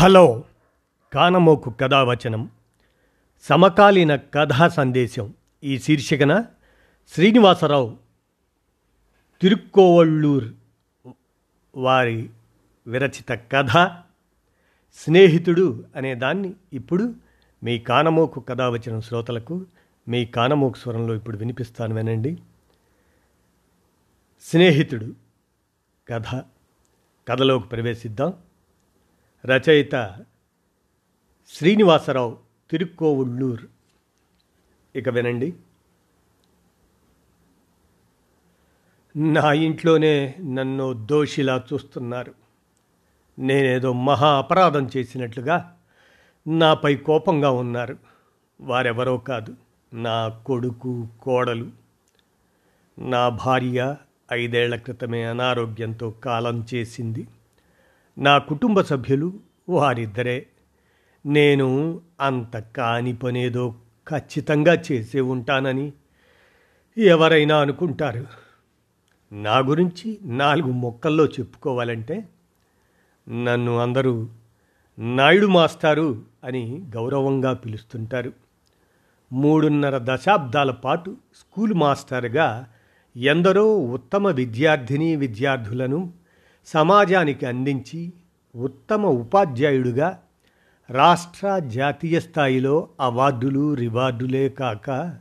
Hello కానమోకు కథావచనం సమకాలీన కథా సందేశం. ఈ శీర్షికన శ్రీనివాసరావు తిరుక్కోవళ్ళూర్ వారి విరచిత కథ స్నేహితుడు అనే దాన్ని ఇప్పుడు మీ కానమోకు కథావచనం శ్రోతలకు మీ కానమోకు స్వరంలో ఇప్పుడు వినిపిస్తాను వినండి. స్నేహితుడు కథ కథలోకి ప్రవేశిద్దాం. రచయిత శ్రీనివాసరావు తిరుక్కోవుళ్ళూర్. ఇక వినండి. నా ఇంట్లోనే నన్ను దోషిలా చూస్తున్నారు. నేనేదో మహా అపరాధం చేసినట్లుగా నాపై కోపంగా ఉన్నారు. వారెవరో కాదు నా కొడుకు కోడలు. నా భార్య ఐదేళ్ళ క్రితమే అనారోగ్యంతో కాలం చేసింది. నా కుటుంబ సభ్యులు వారిద్దరే. నేను అంత కాని పనేదో ఖచ్చితంగా చేసే ఉంటానని ఎవరైనా అనుకుంటారు. నా గురించి నాలుగు మొక్కల్లో చెప్పుకోవాలంటే నన్ను అందరూ నాయుడు మాస్టారు అని గౌరవంగా పిలుస్తుంటారు. మూడున్నర దశాబ్దాల పాటు స్కూల్ మాస్టర్గా ఎందరో ఉత్తమ విద్యార్థిని విద్యార్థులను సమాజానికి అందించి ఉత్తమ ఉపాధ్యాయుడుగా రాష్ట్ర జాతీయ స్థాయిలో అవార్డులు రివార్డులే కాక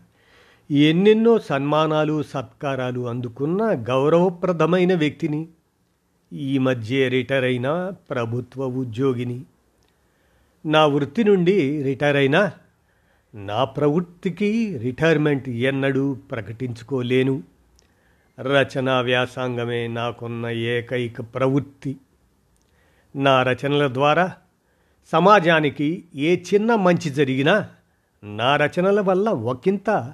ఎన్నెన్నో సన్మానాలు సత్కారాలు అందుకున్న గౌరవప్రదమైన వ్యక్తిని ఈ మధ్య రిటైర్ అయిన ప్రభుత్వ ఉద్యోగిని. నా వృత్తి నుండి రిటైర్ అయినా నా ప్రవృత్తికి రిటైర్మెంట్ ఎన్నడూ ప్రకటించుకోలేను. రచనా వ్యాసాంగమే నాకున్న ఏకైక ప్రవృత్తి. నా రచనల ద్వారా సమాజానికి ఏ చిన్న మంచి జరిగినా నా రచనల వల్ల ఒకంత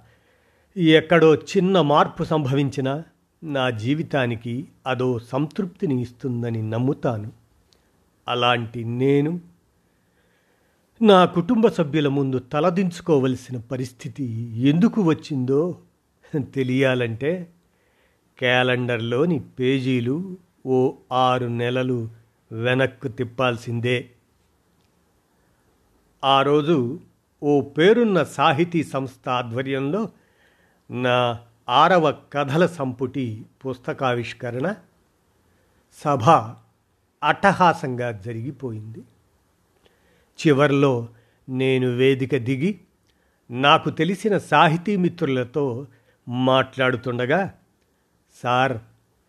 ఎక్కడో చిన్న మార్పు సంభవించినా నా జీవితానికి అదో సంతృప్తిని ఇస్తుందని నమ్ముతాను. అలాంటి నేను నా కుటుంబ సభ్యుల ముందు తలదించుకోవలసిన పరిస్థితి ఎందుకు వచ్చిందో తెలియాలంటే క్యాలెండర్లోని పేజీలు ఓ ఆరు నెలలు వెనక్కు తిప్పాల్సిందే. ఆ రోజు ఓ పేరున్న సాహితీ సంస్థ ఆధ్వర్యంలో నా ఆరవ కథల సంపుటి పుస్తకావిష్కరణ సభ అట్టహాసంగా జరిగిపోయింది. చివర్లో నేను వేదిక దిగి నాకు తెలిసిన సాహితీ మిత్రులతో మాట్లాడుతుండగా సార్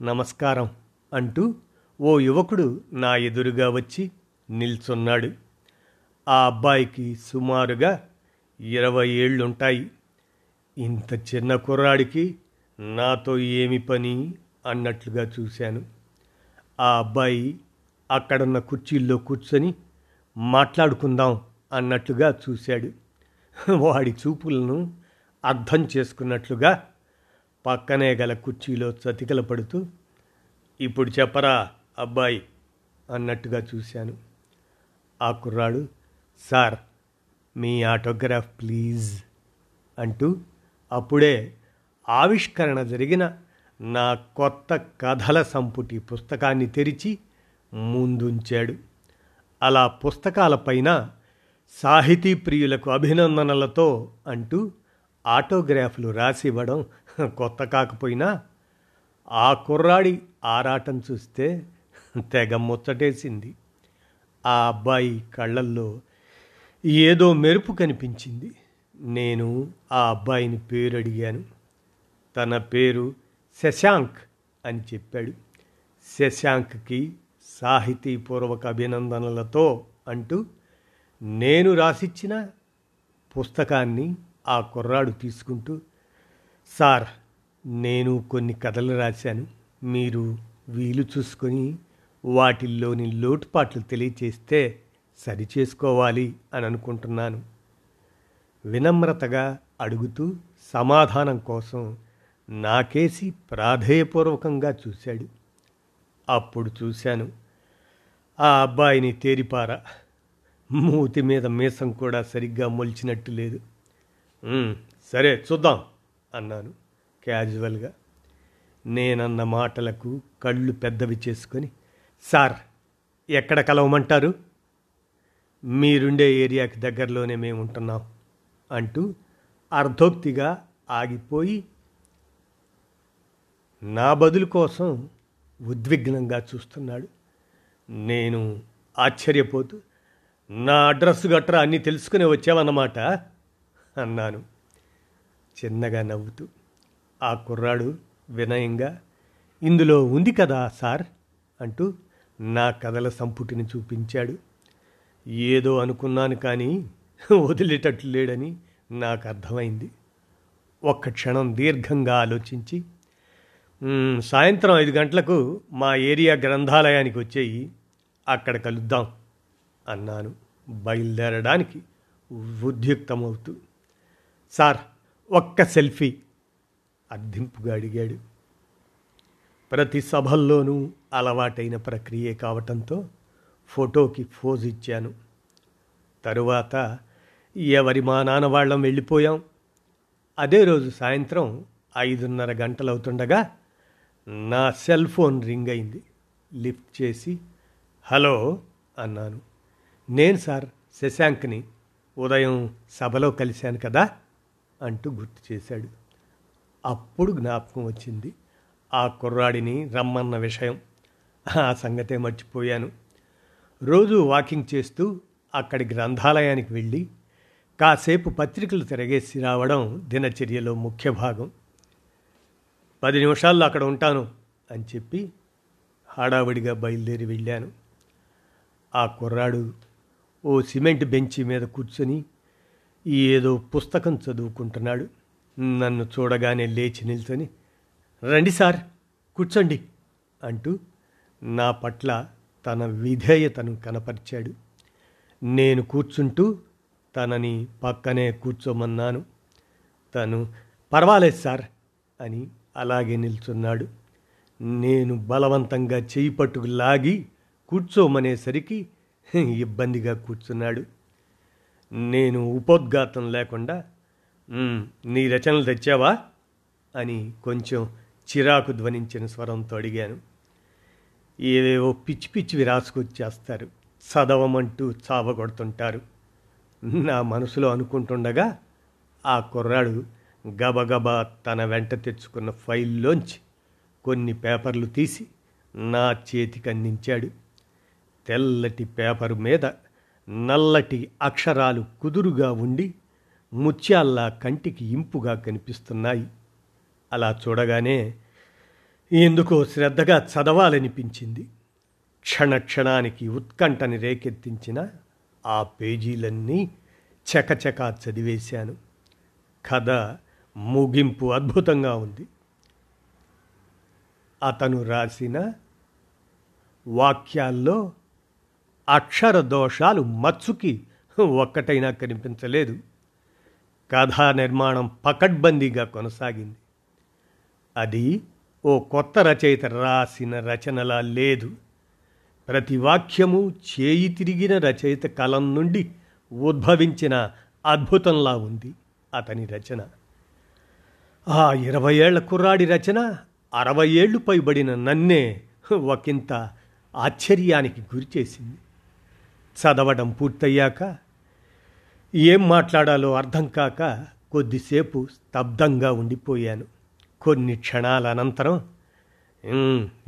నమస్కారం అంటూ ఓ యువకుడు నా ఎదురుగా వచ్చి నిల్చున్నాడు. ఆ అబ్బాయికి సుమారుగా ఇరవై ఏళ్ళుంటాయి. ఇంత చిన్న కుర్రాడికి నాతో ఏమి పని అన్నట్లుగా చూశాను. ఆ అబ్బాయి అక్కడున్న కుర్చీల్లో కూర్చొని మాట్లాడుకుందాం అన్నట్లుగా చూశాడు. వాడి చూపులను అర్థం చేసుకున్నట్లుగా పక్కనే గల కుర్చీలో చతికల పడుతూ ఇప్పుడు చెప్పరా అబ్బాయి అన్నట్టుగా చూశాను. ఆ కుర్రాడు సార్ మీ ఆటోగ్రాఫ్ ప్లీజ్ అంటూ అప్పుడే ఆవిష్కరణ జరిగిన నా కొత్త కథల సంపుటి పుస్తకాన్ని తెరిచి ముందుంచాడు. అలా పుస్తకాలపైన సాహితీ ప్రియులకు అభినందనలతో అంటూ ఆటోగ్రాఫ్లు రాసివ్వడం కొత్త కాకపోయినా ఆ కుర్రాడి ఆరాటం చూస్తే తెగ ముచ్చటేసింది. ఆ అబ్బాయి కళ్ళల్లో ఏదో మెరుపు కనిపించింది. నేను ఆ అబ్బాయిని పేరు అడిగాను తన పేరు శశాంక్ అని చెప్పాడు. శశాంక్కి సాహితీపూర్వక అభినందనలతో అంటూ నేను రాసిచ్చిన పుస్తకాన్ని ఆ కుర్రాడు తీసుకుంటూ సార్ నేను కొన్ని కథలు రాశాను. మీరు వీలు చూసుకొని వాటిల్లోని లోటుపాట్లు తెలియచేస్తే సరిచేసుకోవాలి అని అనుకుంటున్నాను వినమ్రతగా అడుగుతూ సమాధానం కోసం నాకేసి ప్రాధేయపూర్వకంగా చూశాడు. అప్పుడు చూశాను. ఆ అబ్బాయిని తేరిపార. మూతి మీద మీసం కూడా సరిగ్గా మొలిచినట్టు లేదు. సరే చూద్దాం. అన్నాను క్యాజువల్గా. నేనన్న మాటలకు కళ్ళు పెద్దవి చేసుకొని సార్ ఎక్కడ కలవమంటారు? మీరుండే ఏరియాకి దగ్గరలోనే మేము ఉంటున్నాం అంటూ అర్ధోక్తిగా ఆగిపోయి నా బదులు కోసం ఉద్విగ్నంగా చూస్తున్నాడు. నేను ఆశ్చర్యపోతూ నా అడ్రస్ గట్రా అన్నీ తెలుసుకుని వచ్చావన్నమాట అన్నాను. చిన్నగా నవ్వుతూ ఆ కుర్రాడు వినయంగా ఇందులో ఉంది కదా సార్ అంటూ నా కథల సంపుటిని చూపించాడు. ఏదో అనుకున్నాను కానీ వదిలేటట్లు లేడని నాకు అర్థమైంది. ఒక్క క్షణం దీర్ఘంగా ఆలోచించి సాయంత్రం ఐదు గంటలకు మా ఏరియా గ్రంథాలయానికి వచ్చేయి అక్కడ కలుద్దాం అన్నాను బయలుదేరడానికి ఉద్యుక్తమవుతూ. సార్ ఒక్క సెల్ఫీ అర్థింపుగా అడిగాడు. ప్రతి సభల్లోనూ అలవాటైన ప్రక్రియే కావటంతో ఫోటోకి ఫోజ్ ఇచ్చాను. తరువాత ఎవరి మా నాన్న వాళ్ళం వెళ్ళిపోయాం. అదే రోజు సాయంత్రం ఐదున్నర గంటలవుతుండగా నా సెల్ ఫోన్ రింగ్ అయింది. లిఫ్ట్ చేసి హలో అన్నాను. నేను సార్ శశాంక్ని. ఉదయం సభలో కలిశాను కదా? అంటూ గుర్తు చేశాడు. అప్పుడు జ్ఞాపకం వచ్చింది ఆ కుర్రాడిని రమ్మన్న విషయం. ఆ సంగతే మర్చిపోయాను. రోజు వాకింగ్ చేస్తూ అక్కడి గ్రంథాలయానికి వెళ్ళి కాసేపు పత్రికలు తిరగేసి రావడం దినచర్యలో ముఖ్య భాగం. పది నిమిషాల్లో అక్కడ ఉంటాను అని చెప్పి హడావిడిగా బయలుదేరి వెళ్ళాను. ఆ కుర్రాడు ఓ సిమెంట్ బెంచి మీద కూర్చొని ఏదో పుస్తకం చదువుకుంటున్నాడు. నన్ను చూడగానే లేచి నిల్చొని రండి సార్ కూర్చోండి అంటూ నా పట్ల తన విధేయతను కనపరిచాడు. నేను కూర్చుంటూ తనని పక్కనే కూర్చోమన్నాను. తను పర్వాలేదు సార్ అని అలాగే నిల్చున్నాడు. నేను బలవంతంగా చేయి పట్టుకు లాగి కూర్చోమనేసరికి ఇబ్బందిగా కూర్చున్నాడు. నేను ఉపోద్ఘాతం లేకుండా నీ రచనలు తెచ్చావా? అని కొంచెం చిరాకు ధ్వనించిన స్వరంతో అడిగాను. ఏవేవో పిచ్చి పిచ్చివి రాసుకొచ్చేస్తారు చదవమంటూ చావగొడుతుంటారు. నా మనసులో అనుకుంటుండగా ఆ కుర్రాడు గబగబా తన వెంట తెచ్చుకున్న ఫైల్లోంచి కొన్ని పేపర్లు తీసి నా చేతికి అందించాడు తెల్లటి పేపరు మీద నల్లటి అక్షరాలు కుదురుగా ఉండి ముత్యాల్లా కంటికి ఇంపుగా కనిపిస్తున్నాయి. అలా చూడగానే ఎందుకో శ్రద్ధగా చదవాలనిపించింది. క్షణక్షణానికి ఉత్కంఠని రేకెత్తించిన ఆ పేజీలన్నీ చకచకా చదివేశాను. కథ ముగింపు అద్భుతంగా ఉంది. అతను రాసిన వాక్యాల్లో అక్షర దోషాలు మచ్చుకి ఒక్కటైనా కనిపించలేదు. కథా నిర్మాణం పకడ్బందీగా కొనసాగింది. అది ఓ కొత్త రచయిత రాసిన రచనలా లేదు. ప్రతి వాక్యము చేయి తిరిగిన రచయిత కలం నుండి ఉద్భవించిన అద్భుతంలా ఉంది అతని రచన. ఆ ఇరవై ఏళ్ళ కుర్రాడి రచన అరవై ఏళ్ళు పైబడిన నన్నే ఒకంత ఆశ్చర్యానికి గురిచేసింది. చదవడం పూర్తయ్యాక ఏం మాట్లాడాలో అర్థం కాక కొద్దిసేపు స్తబ్దంగా ఉండిపోయాను. కొన్ని క్షణాల అనంతరం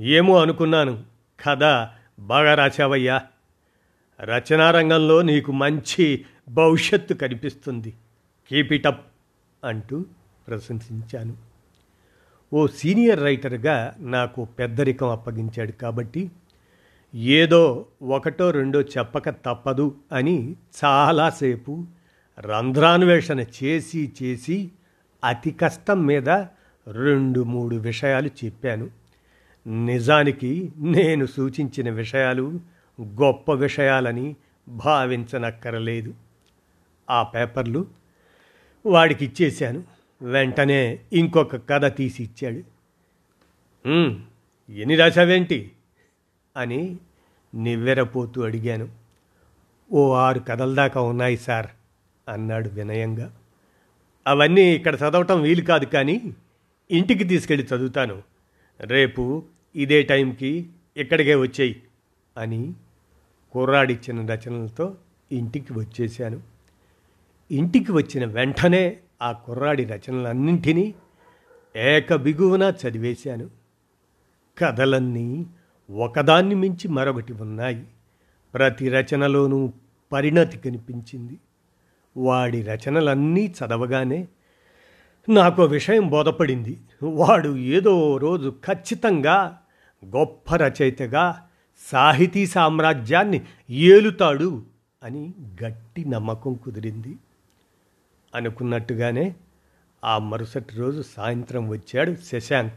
ఏమో అనుకున్నాను. కథ బాగా రాశావయ్యా. రచనా రంగంలో నీకు మంచి భవిష్యత్తు కనిపిస్తుంది. కీప్ ఇట్ అప్ అంటూ ప్రశంసించాను. ఓ సీనియర్ రైటర్గా నాకు పెద్దరికం అప్పగించాడు కాబట్టి ఏదో ఒకటో రెండో చెప్పక తప్పదు అని చాలాసేపు రంధ్రాన్వేషణ చేసి చేసి అతి కష్టం మీద రెండు మూడు విషయాలు చెప్పాను. నిజానికి నేను సూచించిన విషయాలు గొప్ప విషయాలని భావించనక్కరలేదు. ఆ పేపర్లు వాడికి ఇచ్చేశాను. వెంటనే ఇంకొక కథ తీసి ఇచ్చాడు. ఎన్ని రాశావేంటి? అని నివ్వెరపోతూ అడిగాను. ఓ ఆరు కథల దాకా ఉన్నాయి సార్ అన్నాడు వినయంగా. అవన్నీ ఇక్కడ చదవటం వీలు కాదు కానీ ఇంటికి తీసుకెళ్ళి చదువుతాను. రేపు ఇదే టైంకి ఇక్కడికే వచ్చేయి అని కుర్రాడిచ్చిన రచనలతో ఇంటికి వచ్చేశాను. ఇంటికి వచ్చిన వెంటనే ఆ కుర్రాడి రచనలన్నింటినీ ఏక బిగువున చదివేశాను. కథలన్నీ ఒకదాన్ని మించి మరొకటి ఉన్నాయి. ప్రతి రచనలోనూ పరిణతి కనిపించింది. వాడి రచనలన్నీ చదవగానే నాకు విషయం బోధపడింది. వాడు ఏదో రోజు ఖచ్చితంగా గొప్ప రచయితగా సాహితీ సామ్రాజ్యాన్ని ఏలుతాడు అని గట్టి నమ్మకం కుదిరింది. అనుకున్నట్టుగానే ఆ మరుసటి రోజు సాయంత్రం వచ్చాడు శశాంక్.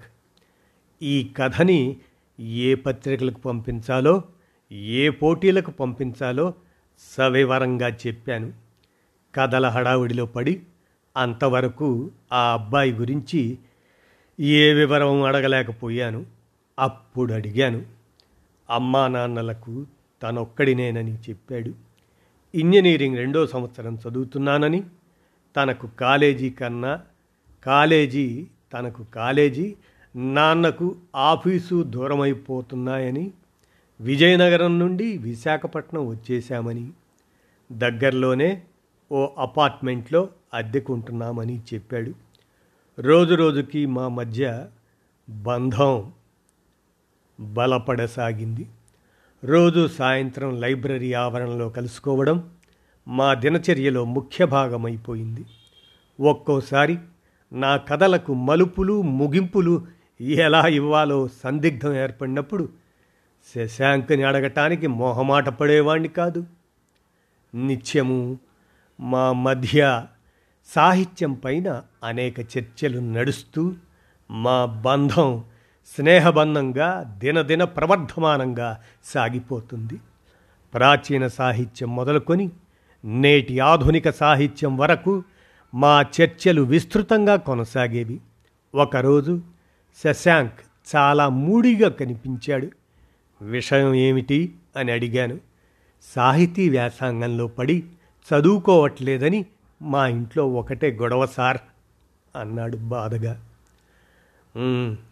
ఈ కథని ఏ పత్రికలకు పంపించాలో ఏ పోటీలకు పంపించాలో సవివరంగా చెప్పాను. కథల హడావుడిలో పడి అంతవరకు ఆ అబ్బాయి గురించి ఏ వివరం అడగలేకపోయాను. అప్పుడు అడిగాను అమ్మా నాన్నలకు తనొక్కడినేనని చెప్పాడు. ఇంజనీరింగ్ రెండో సంవత్సరం చదువుతున్నానని తనకు కాలేజీ కన్నా కాలేజీ తనకు కాలేజీ నాన్నకు ఆఫీసు దూరమైపోతున్నాయని విజయనగరం నుండి విశాఖపట్నం వచ్చేశామని దగ్గరలోనే ఓ అపార్ట్మెంట్లో అద్దెకుంటున్నామని చెప్పాడు. రోజు రోజుకి మా మధ్య బంధం బలపడసాగింది. రోజు సాయంత్రం లైబ్రరీ ఆవరణలో కలుసుకోవడం మా దినచర్యలో ముఖ్య భాగమైపోయింది. ఒక్కోసారి నా కథలకు మలుపులు ముగింపులు ఎలా ఇవ్వాలో సందిగ్ధం ఏర్పడినప్పుడు శశాంక్ని అడగటానికి మొహమాట పడేవాణ్ణి కాదు. నిత్యము మా మధ్య సాహిత్యం పైన అనేక చర్చలు నడుస్తూ మా బంధం స్నేహబంధంగా దినదిన ప్రవర్ధమానంగా సాగిపోతుంది. ప్రాచీన సాహిత్యం మొదలుకొని నేటి ఆధునిక సాహిత్యం వరకు మా చర్చలు విస్తృతంగా కొనసాగేవి. ఒకరోజు శశాంక్ చాలా మూడిగా కనిపించాడు. విషయం ఏమిటి అని అడిగాను. సాహితీ వ్యాసంగంలో పడి చదువుకోవట్లేదని మా ఇంట్లో ఒకటే గొడవ సార్ అన్నాడు బాధగా.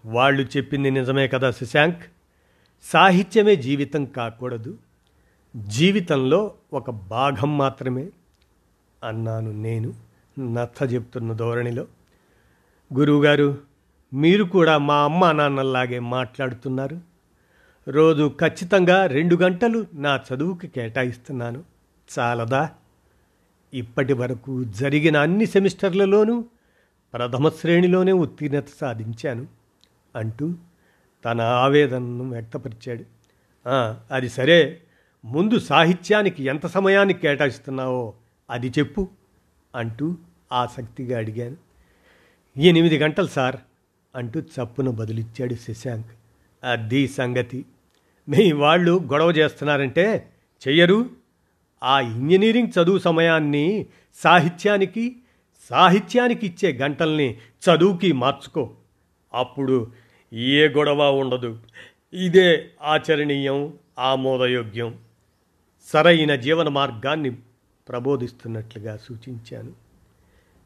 వాళ్ళు చెప్పింది నిజమే కదా శశాంక్. సాహిత్యమే జీవితం కాకూడదు. జీవితంలో ఒక భాగం మాత్రమే అన్నాను నేను నచ్చ చెప్తున్న ధోరణిలో. గురువుగారు మీరు కూడా మా అమ్మ నాన్నల్లాగే మాట్లాడుతున్నారు. రోజు ఖచ్చితంగా రెండు గంటలు నా చదువుకి కేటాయిస్తున్నాను. చాలదా? ఇప్పటి వరకు జరిగిన అన్ని సెమిస్టర్లలోనూ ప్రథమ శ్రేణిలోనే ఉత్తీర్ణత సాధించాను అంటూ తన ఆవేదనను వ్యక్తపరిచాడు. అది సరే. ముందు సాహిత్యానికి ఎంత సమయాన్ని కేటాయిస్తున్నావో అది చెప్పు అంటూ ఆసక్తిగా అడిగాను. ఎనిమిది గంటలు సార్. అంటూ చప్పున బదులిచ్చాడు శశాంక్. అది సంగతి. మీ వాళ్ళు గొడవ చేస్తున్నారంటే చెయ్యరు. ఆ ఇంజనీరింగ్ చదువు సమయాన్ని సాహిత్యానికి సాహిత్యానికి ఇచ్చే గంటల్ని చదువుకి మార్చుకో. అప్పుడు ఏ గొడవ ఉండదు. ఇదే ఆచరణీయం ఆమోదయోగ్యం. సరైన జీవన మార్గాన్ని ప్రబోధిస్తున్నట్లుగా సూచించాను.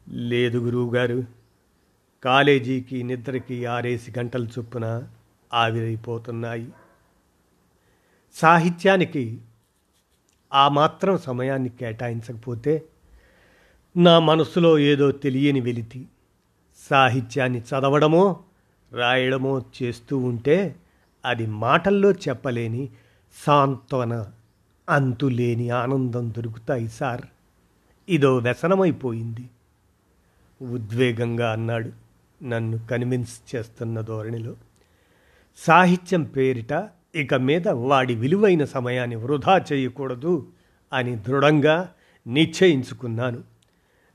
లేదు గురువుగారు. కాలేజీకి నిద్రకి ఆరేసి గంటల చొప్పున ఆవిరైపోతున్నాయి. సాహిత్యానికి ఆ మాత్రం సమయాన్ని కేటాయించకపోతే నా మనసులో ఏదో తెలియని వెలితి. సాహిత్యాన్ని చదవడమో రాయడమో చేస్తూ ఉంటే అది మాటల్లో చెప్పలేని సాంత్వన అంతులేని ఆనందం దొరుకుతాయి సార్. ఇదో వ్యసనమైపోయింది. ఉద్వేగంగా అన్నాడు. నన్ను కన్విన్స్ చేస్తున్న ధోరణిలో సాహిత్యం పేరిట ఇక మీద వాడి విలువైన సమయాన్ని వృధా చేయకూడదు అని దృఢంగా నిశ్చయించుకున్నాను.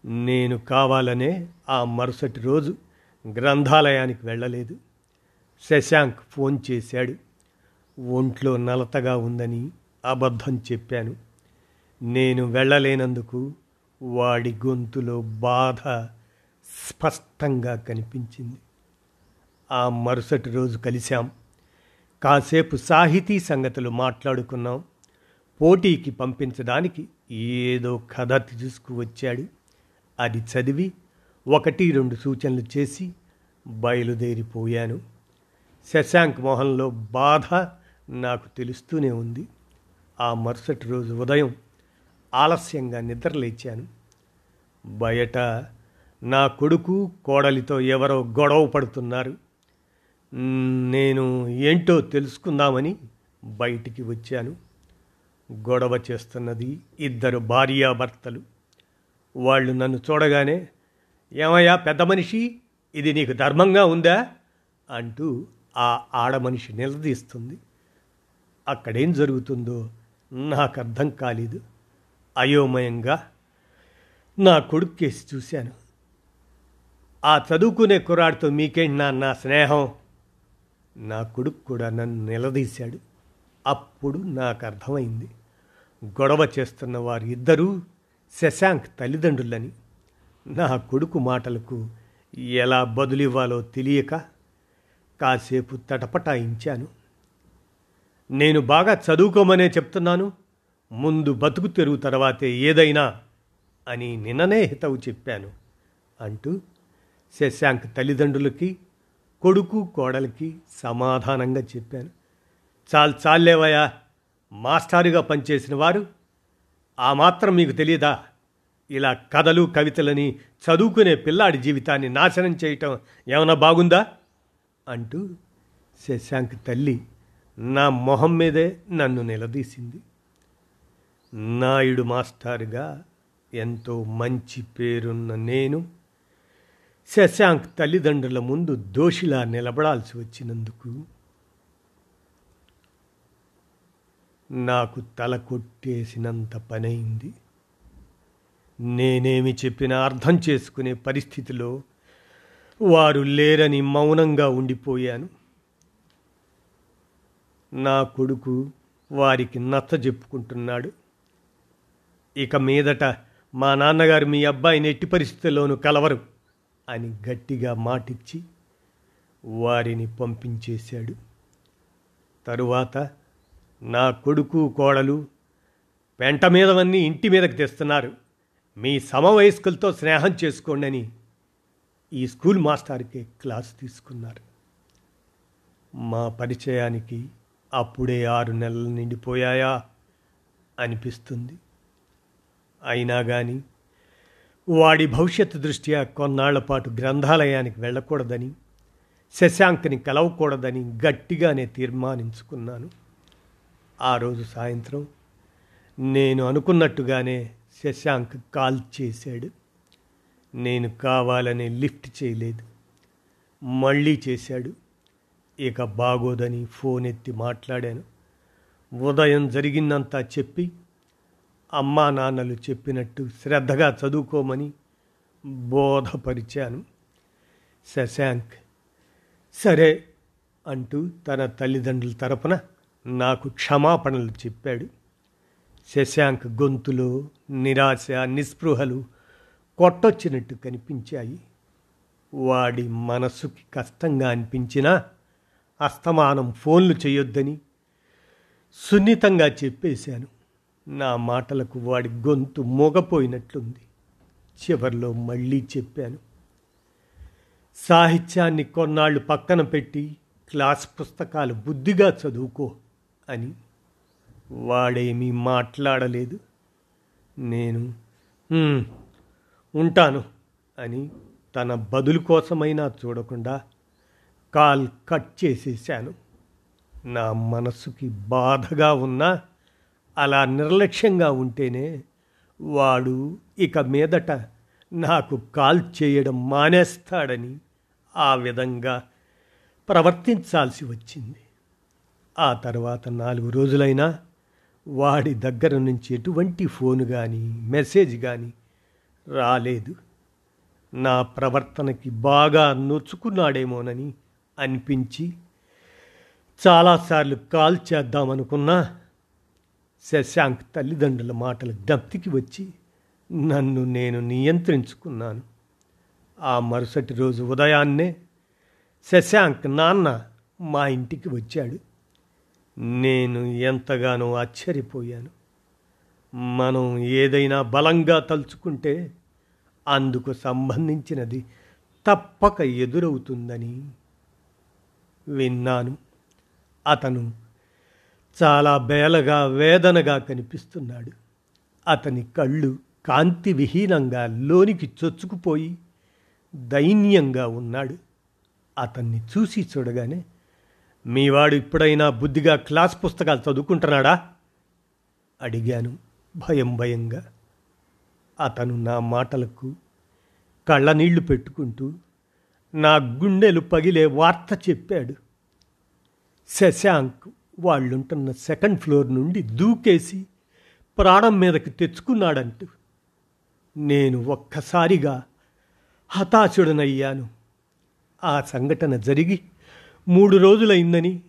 నేను కావాలనే ఆ మరుసటి రోజు గ్రంథాలయానికి వెళ్ళలేదు. శశాంక్ ఫోన్ చేశాడు. ఒంట్లో నలతగా ఉందని అబద్ధం చెప్పాను. నేను వెళ్ళలేనందుకు వాడి గొంతులో బాధ స్పష్టంగా కనిపించింది. ఆ మరుసటి రోజు కలిశాం. కాసేపు సాహితీ సంగతులు మాట్లాడుకున్నాం. పోటీకి పంపించడానికి ఏదో కథ తీసుకువచ్చాడు అది చదివి ఒకటి రెండు సూచనలు చేసి బయలుదేరిపోయాను. శశాంక్ మొహంలో బాధ నాకు తెలుస్తూనే ఉంది. ఆ మరుసటి రోజు ఉదయం ఆలస్యంగా నిద్రలేచాను. బయట నా కొడుకు కోడలితో ఎవరో గొడవ పడుతున్నారు. నేను ఏంటో తెలుసుకుందామని బయటికి వచ్చాను. గొడవ చేస్తున్నది ఇద్దరు భార్యాభర్తలు. వాళ్ళు నన్ను చూడగానే ఏమయ్యా పెద్ద మనిషి ఇది నీకు ధర్మంగా ఉందా? అంటూ ఆ ఆడమనిషి నిలదీస్తుంది. అక్కడేం జరుగుతుందో నాకు అర్థం కాలేదు. అయోమయంగా నా కొడుకు కేసి చూశాను. ఆ చదువుకునే కుర్రాడితో మీకేంటి నా స్నేహం. నా కొడుకు కూడా నన్ను నిలదీశాడు. అప్పుడు నాకు అర్థమైంది. గొడవ చేస్తున్న వారు ఇద్దరూ శశాంక్ తల్లిదండ్రులని. నా కొడుకు మాటలకు ఎలా బదులివ్వాలో తెలియక కాసేపు తటపటాయించాను. నేను బాగా చదువుకోమనే చెప్తున్నాను. ముందు బతుకు తెరువు తర్వాతే ఏదైనా అని నిన్ననే హితవు చెప్పాను అంటూ శశాంక్ తల్లిదండ్రులకి కొడుకు కోడలికి సమాధానంగా చెప్పాను. చాలు చాలేవయ్యా మాస్టారుగా పనిచేసిన వారు ఆ మాత్రం మీకు తెలియదా? ఇలా కథలు కవితలని చదువుకునే పిల్లాడి జీవితాన్ని నాశనం చేయటం ఏమైనా బాగుందా? అంటూ శశాంక్ తల్లి నా మొహం మీదే నన్ను నిలదీసింది. నాయుడు మాస్టారుగా ఎంతో మంచి పేరున్న నేను శశాంక్ తల్లిదండ్రుల ముందు దోషిలా నిలబడాల్సి వచ్చినందుకు నాకు తల కొట్టేసినంత పనైంది. నేనేమి చెప్పినా అర్థం చేసుకునే పరిస్థితిలో వారు లేరని మౌనంగా ఉండిపోయాను. నా కొడుకు వారికి నచ్చ చెప్పుకుంటున్నాడు. ఇక మీదట మా నాన్నగారు మీ అబ్బాయిని ఎట్టి పరిస్థితుల్లోనూ కలవరు. అని గట్టిగా మాటిచ్చి వారిని పంపించేశాడు. తరువాత నా కొడుకు కోడలు పెంట మీదవన్నీ ఇంటి మీదకి తెస్తున్నారు. మీ సమవయస్కులతో స్నేహం చేసుకోండి అని ఈ స్కూల్ మాస్టర్కి క్లాస్ తీసుకున్నారు. మా పరిచయానికి అప్పుడే ఆరు నెలలు నిండిపోయాయా అనిపిస్తుంది. అయినా కానీ వాడి భవిష్యత్తు దృష్ట్యా కొన్నాళ్ళ పాటు గ్రంథాలయానికి వెళ్ళకూడదని శశాంక్ని కలవకూడదని గట్టిగానే తీర్మానించుకున్నాను. ఆ రోజు సాయంత్రం నేను అనుకున్నట్టుగానే శశాంక్ కాల్ చేశాడు. నేను కావాలని లిఫ్ట్ చేయలేదు. మళ్ళీ చేశాడు. ఇక బాగోదని ఫోన్ ఎత్తి మాట్లాడాను. ఉదయం జరిగిందంతా చెప్పి అమ్మా నాన్నలు చెప్పినట్టు శ్రద్ధగా చదువుకోమని బోధపరిచాను. శశాంక్ సరే అంటూ తన తల్లిదండ్రుల తరపున నాకు క్షమాపణలు చెప్పాడు. శశాంక్ గొంతులో నిరాశ నిస్పృహలు కొట్టొచ్చినట్టు కనిపించాయి. వాడి మనసుకి కష్టంగా అనిపించినా అస్తమానం ఫోన్లు చేయొద్దని సున్నితంగా చెప్పేశాను. నా మాటలకు వాడి గొంతు మోగపోయినట్లుంది. చివర్లో మళ్ళీ చెప్పాను. సాహిత్యాన్ని కొన్నాళ్ళు పక్కన పెట్టి క్లాస్ పుస్తకాలు బుద్ధిగా చదువుకో అని. వాడేమీ మాట్లాడలేదు. నేను ఉంటాను అని తన బదులు కోసమైనా చూడకుండా కాల్ కట్ చేసేశాను. నా మనసుకి బాధగా ఉన్నా అలా నిర్లక్ష్యంగా ఉంటేనే వాడు ఇక మీదట నాకు కాల్ చేయడం మానేస్తాడని ఆ విధంగా ప్రవర్తించాల్సి వచ్చింది. ఆ తర్వాత నాలుగు రోజులైనా వాడి దగ్గర నుంచి ఎటువంటి ఫోన్ కానీ మెసేజ్ కానీ రాలేదు. నా ప్రవర్తనకి బాగా నొచ్చుకున్నాడేమోనని అనిపించి చాలాసార్లు కాల్ చేద్దామనుకున్నా శశాంక్ తల్లిదండ్రుల మాటలు జ్ఞప్తికి వచ్చి నన్ను నేను నియంత్రించుకున్నాను. ఆ మరుసటి రోజు ఉదయాన్నే శశాంక్ నాన్న మా ఇంటికి వచ్చాడు. నేను ఎంతగానో ఆశ్చర్యపోయాను. మనం ఏదైనా బలంగా తలుచుకుంటే అందుకు సంబంధించినది తప్పక ఎదురవుతుందని విన్నాను. అతను చాలా బేలగా వేదనగా కనిపిస్తున్నాడు. అతని కళ్ళు కాంతి విహీనంగా లోనికి చొచ్చుకుపోయి దైన్యంగా ఉన్నాడు. అతన్ని చూసి చూడగానే మీవాడు ఇప్పుడైనా బుద్ధిగా క్లాస్ పుస్తకాలు చదువుకుంటున్నాడా? అడిగాను భయం భయంగా. అతను నా మాటలకు కళ్ళనీళ్ళు పెట్టుకుంటూ నా గుండెలు పగిలే వార్త చెప్పాడు. శశాంక్ వాళ్ళుంటున్న సెకండ్ ఫ్లోర్ నుండి దూకేసి ప్రాణం మీదకి తెచ్చుకున్నాడంటూ నేను ఒక్కసారిగా హతాశుడనయ్యాను. ఆ సంఘటన జరిగి మూడు రోజులైందని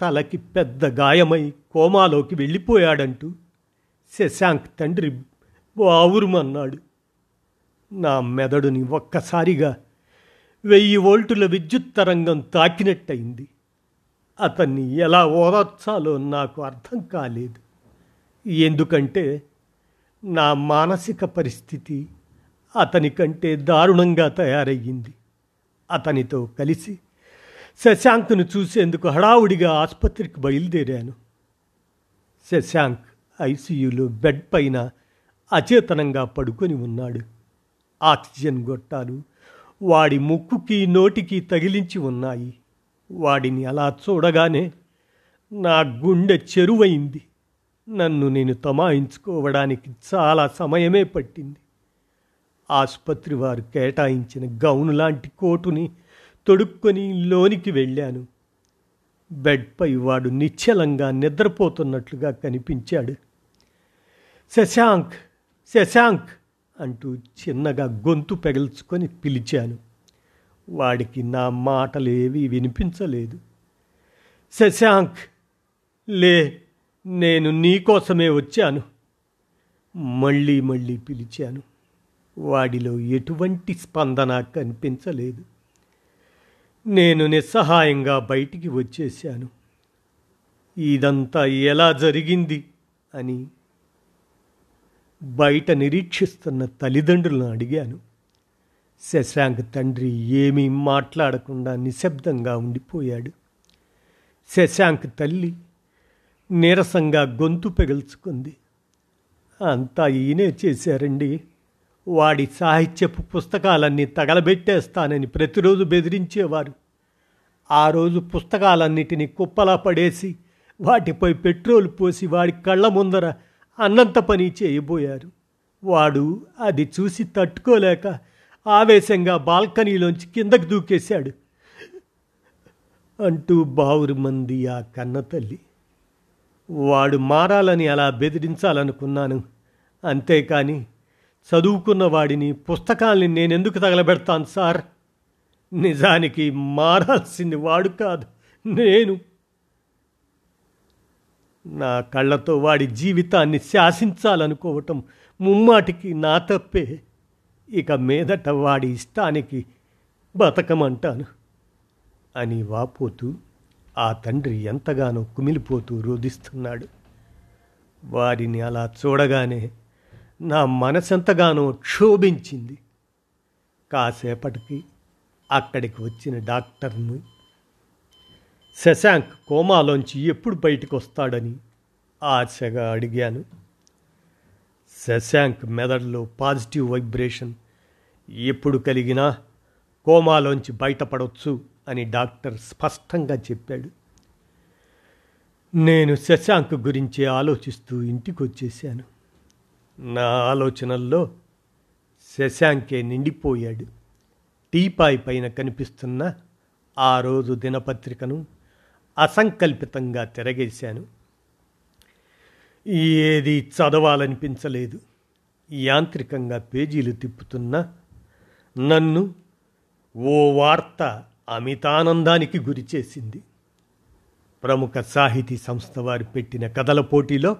తలకి పెద్ద గాయమై కోమాలోకి వెళ్ళిపోయాడంటూ శశాంక్ తండ్రి బావురుమన్నాడు. నా మెదడుని ఒక్కసారిగా వెయ్యి వోల్టుల విద్యుత్ తరంగం తాకినట్టయింది. అతన్ని ఎలా ఓదార్చాలో నాకు అర్థం కాలేదు. ఎందుకంటే నా మానసిక పరిస్థితి అతని కంటే దారుణంగా తయారయ్యింది. అతనితో కలిసి శశాంక్ను చూసేందుకు హడావుడిగా ఆసుపత్రికి బయలుదేరాను. శశాంక్ ఐసీయూలో బెడ్ పైన అచేతనంగా పడుకొని ఉన్నాడు. ఆక్సిజన్ గొట్టాలు వాడి ముక్కుకి నోటికి తగిలించి ఉన్నాయి. వాడిని అలా చూడగానే నా గుండె చెరువైంది. నన్ను నేను తమాయించుకోవడానికి చాలా సమయమే పట్టింది. ఆసుపత్రి వారు కేటాయించిన గౌను లాంటి కోటుని తొడుక్కొని లోనికి వెళ్ళాను. బెడ్పై వాడు నిశ్చలంగా నిద్రపోతున్నట్లుగా కనిపించాడు. శశాంక్! శశాంక్! అంటూ చిన్నగా గొంతు పెగల్చుకొని పిలిచాను. వాడికి నా మాటలేవి వినిపించలేదు. శశాంక్ లే నేను నీకోసమే వచ్చాను. మళ్ళీ మళ్ళీ పిలిచాను. వాడిలో ఎటువంటి స్పందన కనిపించలేదు. నేను నిస్సహాయంగా బయటికి వచ్చేశాను. ఇదంతా ఎలా జరిగింది అని బయట నిరీక్షిస్తున్న తల్లిదండ్రులను అడిగాను. శశాంక్ తండ్రి ఏమీ మాట్లాడకుండా నిశ్శబ్దంగా ఉండిపోయాడు. శశాంక్ తల్లి నీరసంగా గొంతు పెగల్చుకుంది. అంతా ఈయనే చేశారండి. వాడి సాహిత్యపు పుస్తకాలన్నీ తగలబెట్టేస్తానని ప్రతిరోజు బెదిరించేవారు. ఆ రోజు పుస్తకాలన్నిటినీ కుప్పలా పడేసి వాటిపై పెట్రోల్ పోసి వాడి కళ్ళ ముందర అన్నంత పని చేయబోయారు. వాడు అది చూసి తట్టుకోలేక ఆవేశంగా బాల్కనీలోంచి కిందకు దూకేశాడు. అంటూ బావురు మంది ఆ కన్న తల్లి. వాడు మారాలని అలా బెదిరించాలనుకున్నాను. అంతేకాని చదువుకున్న వాడిని పుస్తకాల్ని నేనెందుకు తగలబెడతాను సార్? నిజానికి మారాల్సింది వాడు కాదు నేను. నా కళ్ళతో వాడి జీవితాన్ని శాసించాలనుకోవటం ముమ్మాటికి నా తప్పే. ఇక మీదట వాడి ఇష్టానికి బతకమంటాను. అని వాపోతూ ఆ తండ్రి ఎంతగానో కుమిలిపోతూ రోధిస్తున్నాడు. వారిని అలా చూడగానే నా మనసెంతగానో క్షోభించింది. కాసేపటికి అక్కడికి వచ్చిన డాక్టర్ను శశాంక్ కోమాలోంచి ఎప్పుడు బయటకు వస్తాడని ఆశగా అడిగాను. శశాంక్ మెదడులో పాజిటివ్ వైబ్రేషన్ ఎప్పుడు కలిగినా కోమాలోంచి బయటపడవచ్చు అని డాక్టర్ స్పష్టంగా చెప్పాడు. నేను శశాంక్ గురించి ఆలోచిస్తూ ఇంటికి వచ్చేసాను నా ఆలోచనల్లో శశాంకే నిండిపోయాడు. టీపాయ్ పైన కనిపిస్తున్న ఆ రోజు దినపత్రికను అసంకల్పితంగా తిరగేశాను. ఏది చదవాలనిపించలేదు. యాంత్రికంగా పేజీలు తిప్పుతున్న నన్ను ఓ వార్త అమితానందానికి గురిచేసింది ప్రముఖ సాహితీ సంస్థ వారు పెట్టిన కథల పోటీలో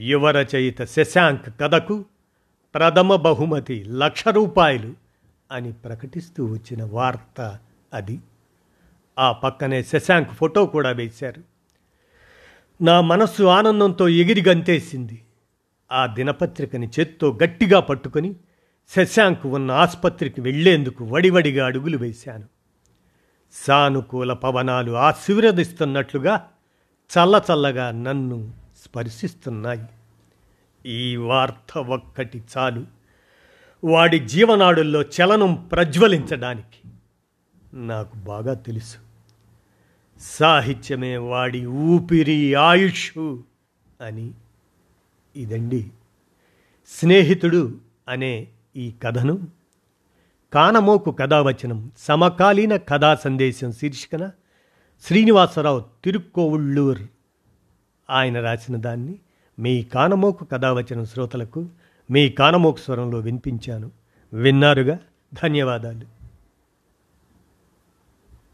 యువరచయిత శశాంక్ కథకు ప్రథమ బహుమతి లక్ష రూపాయలు అని ప్రకటిస్తూ వచ్చిన వార్త అది. ఆ పక్కనే శశాంక్ ఫోటో కూడా వేశారు. నా మనస్సు ఆనందంతో ఎగిరి గంతేసింది. ఆ దినపత్రికని చేత్తో గట్టిగా పట్టుకొని శశాంక్ ఉన్న ఆసుపత్రికి వెళ్ళేందుకు వడివడిగా అడుగులు వేశాను. సానుకూల పవనాలు ఆశీర్వదిస్తున్నట్లుగా చల్లచల్లగా నన్ను స్పర్శిస్తున్నాయి. ఈ వార్త ఒక్కటి చాలు. వాడి జీవనాడుల్లో చలనం ప్రజ్వలించడానికి నాకు బాగా తెలుసు. సాహిత్యమే వాడి ఊపిరి ఆయుష్ అని ఇదండి. స్నేహితుడు అనే ఈ కథను కానమోకు కథావచనం సమకాలీన కథా సందేశం శీర్షికన శ్రీనివాసరావు తిరుక్కోవుళ్ళూర్ ఆయన రాసిన దాన్ని మీ కానమోకు కథావచనం శ్రోతలకు మీ కానమోకు స్వరంలో వినిపించాను. విన్నారుగా? ధన్యవాదాలు.